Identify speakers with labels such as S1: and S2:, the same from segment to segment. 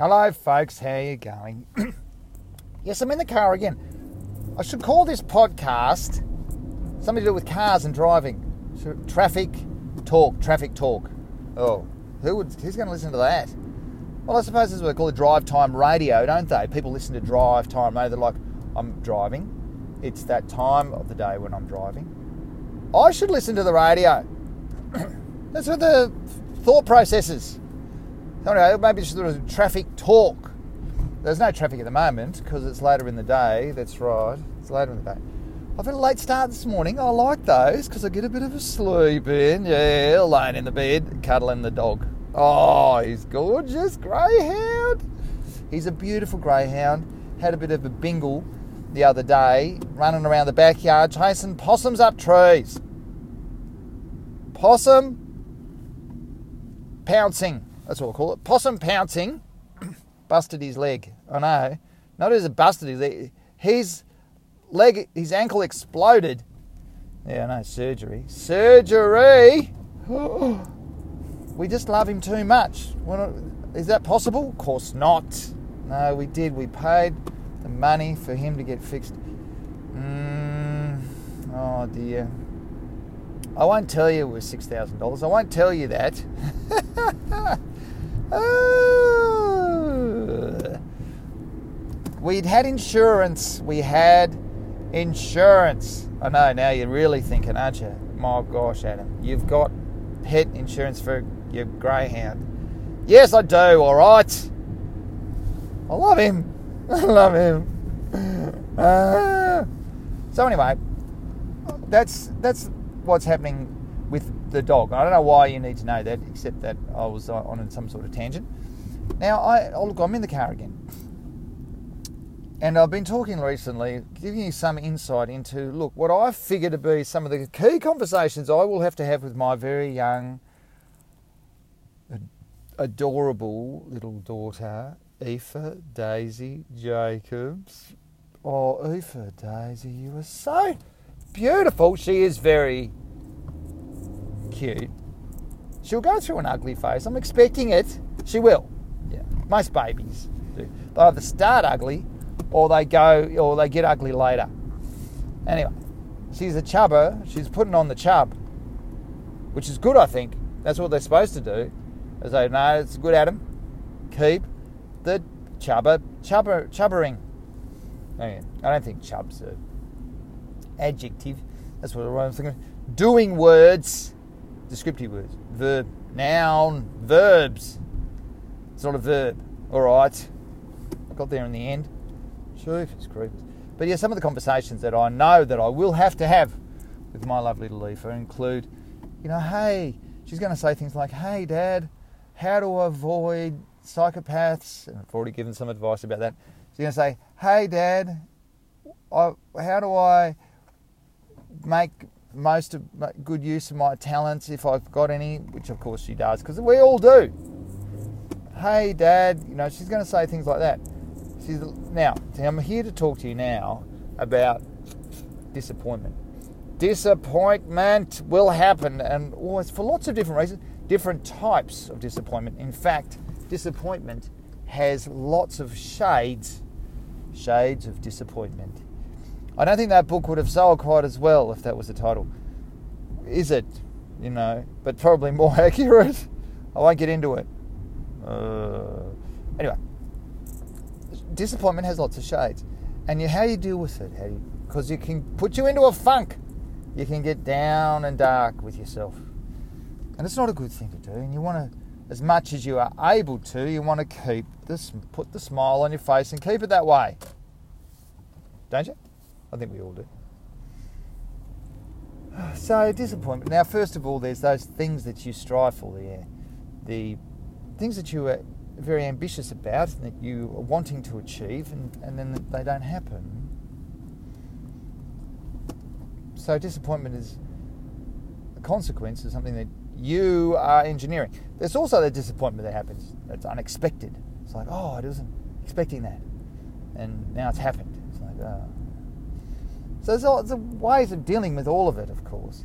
S1: Hello, folks. How you going? yes, I'm in the car again. I should call this podcast something to do with cars and driving. So, traffic talk. Traffic talk. Oh, who would? Who's going to listen to that? Well, I suppose that's what they call it drive time radio, don't they? People listen to drive time radio. They're like, I'm driving. It's that time of the day when I'm driving. I should listen to the radio. that's what the thought processes. Anyway, maybe just sort of traffic talk. There's no traffic at the moment because it's later in the day. That's right. It's later in the day. I've had a late start this morning. I like those because I get a bit of a sleep in. Yeah, laying in the bed, cuddling the dog. Oh, he's gorgeous. Greyhound. He's a beautiful greyhound. Had a bit of a bingle the other day, running around the backyard chasing possums up trees. Possum pouncing. That's what we'll call it. Possum pouncing busted his leg. I know. Not as it busted his leg. His leg, his ankle exploded. Yeah, I know. Surgery. Surgery. we just love him too much. Is that possible? Of course not. No, we did. We paid the money for him to get fixed. Mm, oh dear. I won't tell you it was six thousand dollars. I won't tell you that. We'd had insurance. We had insurance. I know. Now you're really thinking, aren't you? My gosh, Adam, you've got pet insurance for your greyhound. Yes, I do. All right. I love him. I love him. Uh, so anyway, that's that's what's happening with the dog. I don't know why you need to know that, except that I was on some sort of tangent. Now, I oh, look, I'm in the car again, and I've been talking recently, giving you some insight into look what I figure to be some of the key conversations I will have to have with my very young, adorable little daughter Aoife Daisy Jacobs. Oh, Aoife Daisy, you are so beautiful. She is very cute. She'll go through an ugly phase. I'm expecting it. She will. Yeah. Most babies do. They either start ugly or they go or they get ugly later. Anyway, she's a chubber. She's putting on the chub, which is good, I think. That's what they're supposed to do. They say, no, it's good, Adam. Keep the chubber, chubber, chubbering. I don't think chub's an adjective. That's what I'm thinking. Doing words, descriptive words, verb, noun, verbs. It's not a verb. All right. I got there in the end. Jeepers creepers. But yeah, some of the conversations that I know that I will have to have with my lovely Leafa include, you know, hey, she's going to say things like, hey, Dad, how to avoid psychopaths, and I've already given some advice about that. She's going to say, "Hey, Dad, I, how do I make most of good use of my talents if I've got any?" Which, of course, she does because we all do. Hey, Dad, you know she's going to say things like that. She's now. I'm here to talk to you now about disappointment. Disappointment will happen, and always for lots of different reasons, different types of disappointment. In fact, disappointment has lots of shades, shades of disappointment. I don't think that book would have sold quite as well if that was the title. Is it? You know, but probably more accurate. I won't get into it. Uh, anyway, disappointment has lots of shades, and you, how do you deal with it, because you, you can put you into a funk. You can get down and dark with yourself, and it's not a good thing to do. And you want to as much as you are able to, you want to keep this, put the smile on your face and keep it that way. Don't you? I think we all do. So, disappointment. Now, first of all, there's those things that you strive for there. The things that you are very ambitious about, and that you are wanting to achieve, and, and then they don't happen. So, disappointment is a consequence of something that you are engineering. There's also the disappointment that happens. It's unexpected. It's like, oh, I wasn't expecting that, and now it's happened. It's like, oh. There's, all, there's ways of dealing with all of it, of course.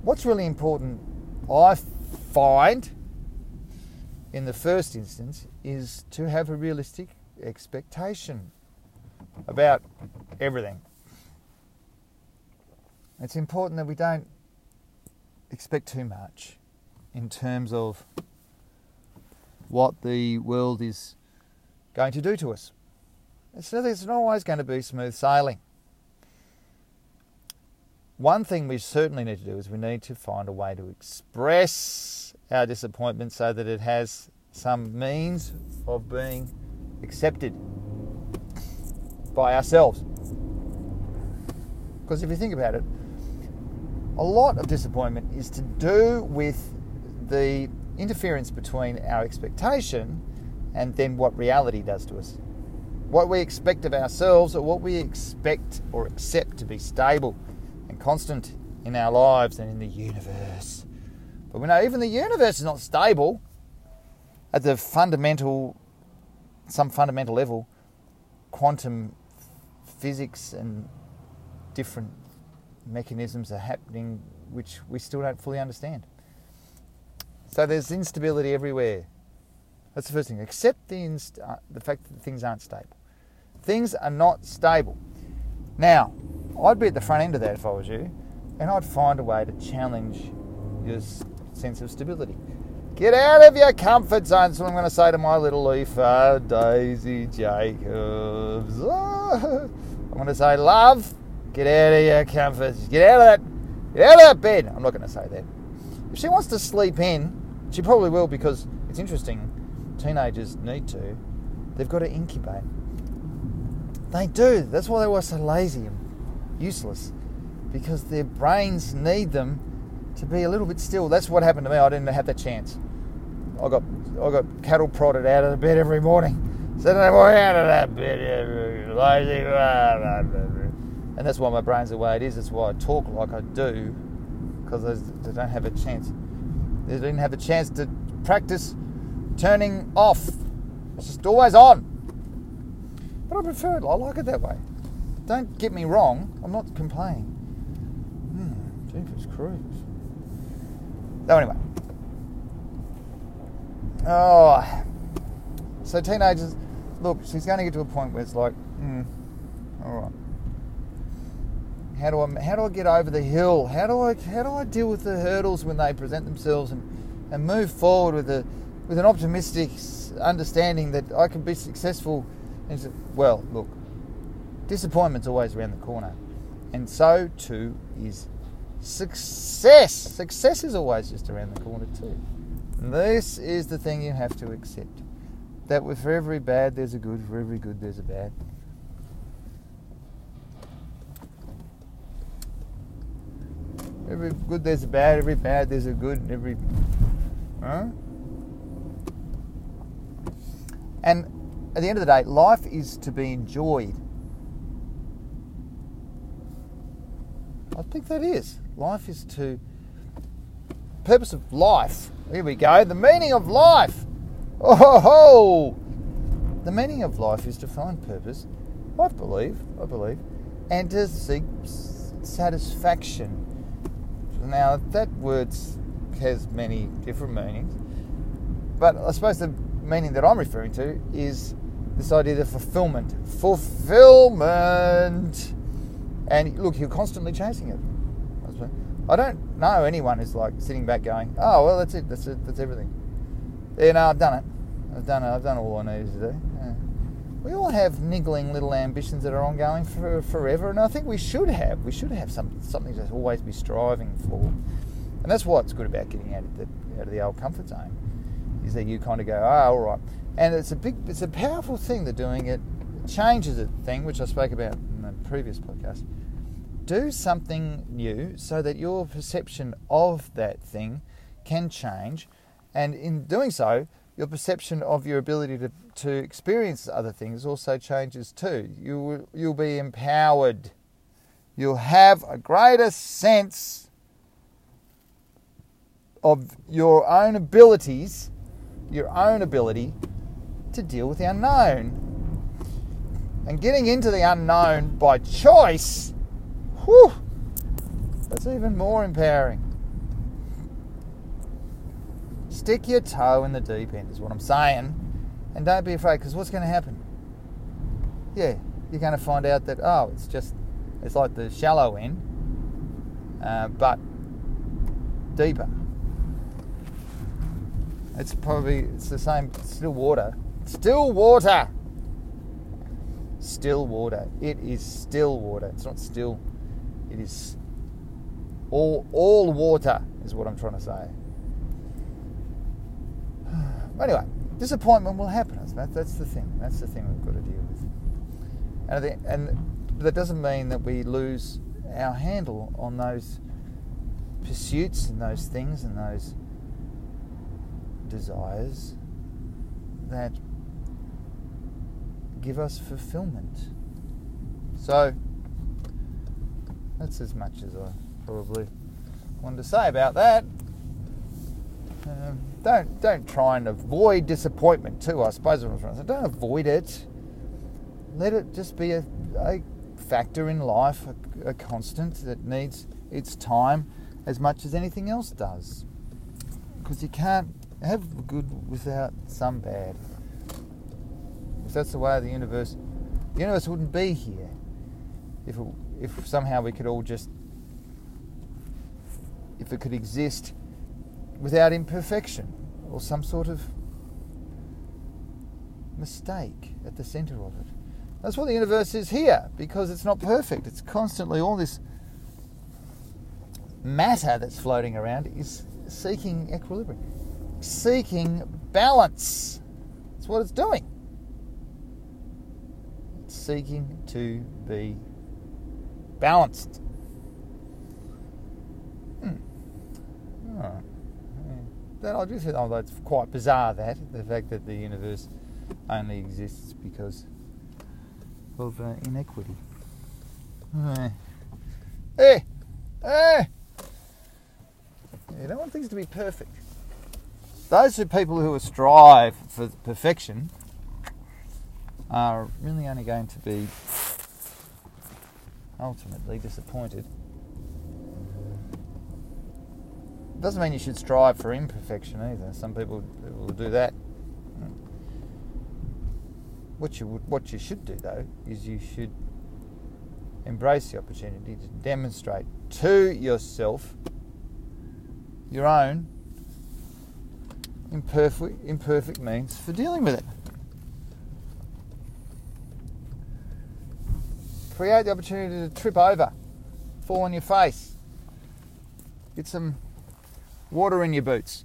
S1: What's really important, I find, in the first instance, is to have a realistic expectation about everything. It's important that we don't expect too much in terms of what the world is going to do to us. It's not always going to be smooth sailing. One thing we certainly need to do is we need to find a way to express our disappointment so that it has some means of being accepted by ourselves. Because if you think about it, a lot of disappointment is to do with the interference between our expectation and then what reality does to us. What we expect of ourselves or what we expect or accept to be stable constant in our lives and in the universe. But we know even the universe is not stable at the fundamental, some fundamental level. Quantum physics and different mechanisms are happening which we still don't fully understand. So there's instability everywhere. That's the first thing. Accept the, inst- uh, the fact that things aren't stable. Things are not stable. Now, I'd be at the front end of that if I was you, and I'd find a way to challenge your sense of stability. Get out of your comfort zone. That's what I'm going to say to my little leafer, Daisy Jacobs. I'm going to say, love, get out of your comfort. Get out of that. Get out of that bed. I'm not going to say that. If she wants to sleep in, she probably will because it's interesting. Teenagers need to. They've got to incubate. They do. That's why they were so lazy useless because their brains need them to be a little bit still. That's what happened to me. I didn't have that chance. I got I got cattle prodded out of the bed every morning. Said I boy out of that bed, lazy. And that's why my brain's the way it is. That's why I talk like I do because they don't have a chance. They didn't have a chance to practice turning off. It's just always on. But I prefer it. I like it that way. Don't get me wrong. I'm not complaining. Hmm, Jeepers Cruise. So anyway. Oh. So teenagers, look, she's going to get to a point where it's like, hmm, all right. How do I how do I get over the hill? How do I how do I deal with the hurdles when they present themselves and, and move forward with a with an optimistic understanding that I can be successful? And well, look, disappointment's always around the corner, and so too is success. Success is always just around the corner too. And this is the thing you have to accept: that for every bad there's a good, for every good there's a bad. Every good there's a bad, every bad there's a good, and every. Huh? And at the end of the day, life is to be enjoyed. Think that is. Life is to. Purpose of life. Here we go. The meaning of life. Oh ho ho! The meaning of life is to find purpose. I believe. I believe, and to seek satisfaction now, that word has many different meanings, but I suppose the meaning that I'm referring to is this idea of fulfillment. Fulfillment! And look, you're constantly chasing it. I don't know anyone who's like sitting back going, oh, well, that's it, that's it, that's everything. Yeah, no, I've done it. I've done it, I've done all I needed to do. Yeah. We all have niggling little ambitions that are ongoing for forever, and I think we should have. We should have some something to always be striving for, and that's what's good about getting out of the out of the old comfort zone, is that you kind of go, oh, all right, and it's a big, it's a powerful thing that doing it changes a thing, which I spoke about in the previous podcast. Do something new so that your perception of that thing can change, and in doing so, your perception of your ability to, to experience other things also changes too. You you'll be empowered. You'll have a greater sense of your own abilities, your own ability to deal with the unknown. And getting into the unknown by choice, whew, that's even more empowering. Stick your toe in the deep end, is what I'm saying. And don't be afraid, because what's going to happen? Yeah, you're going to find out that, oh, it's just, it's like the shallow end, uh, but deeper. It's probably, it's the same, still water. Still water! Still water. It is still water. It's not still, it is all, all water, is what I'm trying to say. Anyway, disappointment will happen. That's the thing. That's the thing we've got to deal with. And, and that doesn't mean that we lose our handle on those pursuits and those things and those desires that give us fulfillment. So that's as much as I probably wanted to say about that. Um, don't don't try and avoid disappointment too. I suppose what I'm trying to say. Don't avoid it. Let it just be a, a factor in life, a, a constant that needs its time as much as anything else does. Because you can't have good without some bad. If that's the way of the universe, the universe wouldn't be here if it, if somehow we could all just if it could exist without imperfection or some sort of mistake at the center of it. That's what the universe is here because it's not perfect. It's constantly all this matter that's floating around is seeking equilibrium, seeking balance. That's what it's doing. It's seeking to be balanced. Hmm. Oh. That I think, although it's quite bizarre that the fact that the universe only exists because of uh, inequity. Hey, hey, hey! You don't want things to be perfect. Those are people who strive for perfection are really only going to be ultimately disappointed. Doesn't mean you should strive for imperfection either. Some people will do that. What you would, what you should do though is you should embrace the opportunity to demonstrate to yourself your own imperfect, imperfect means for dealing with it. Create the opportunity to trip over, fall on your face, get some water in your boots.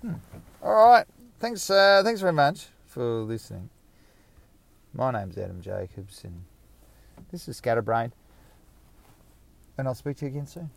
S1: Hmm. All right. Thanks. Uh, thanks very much for listening. My name's Adam Jacobs, and this is Scatterbrain and I'll speak to you again soon.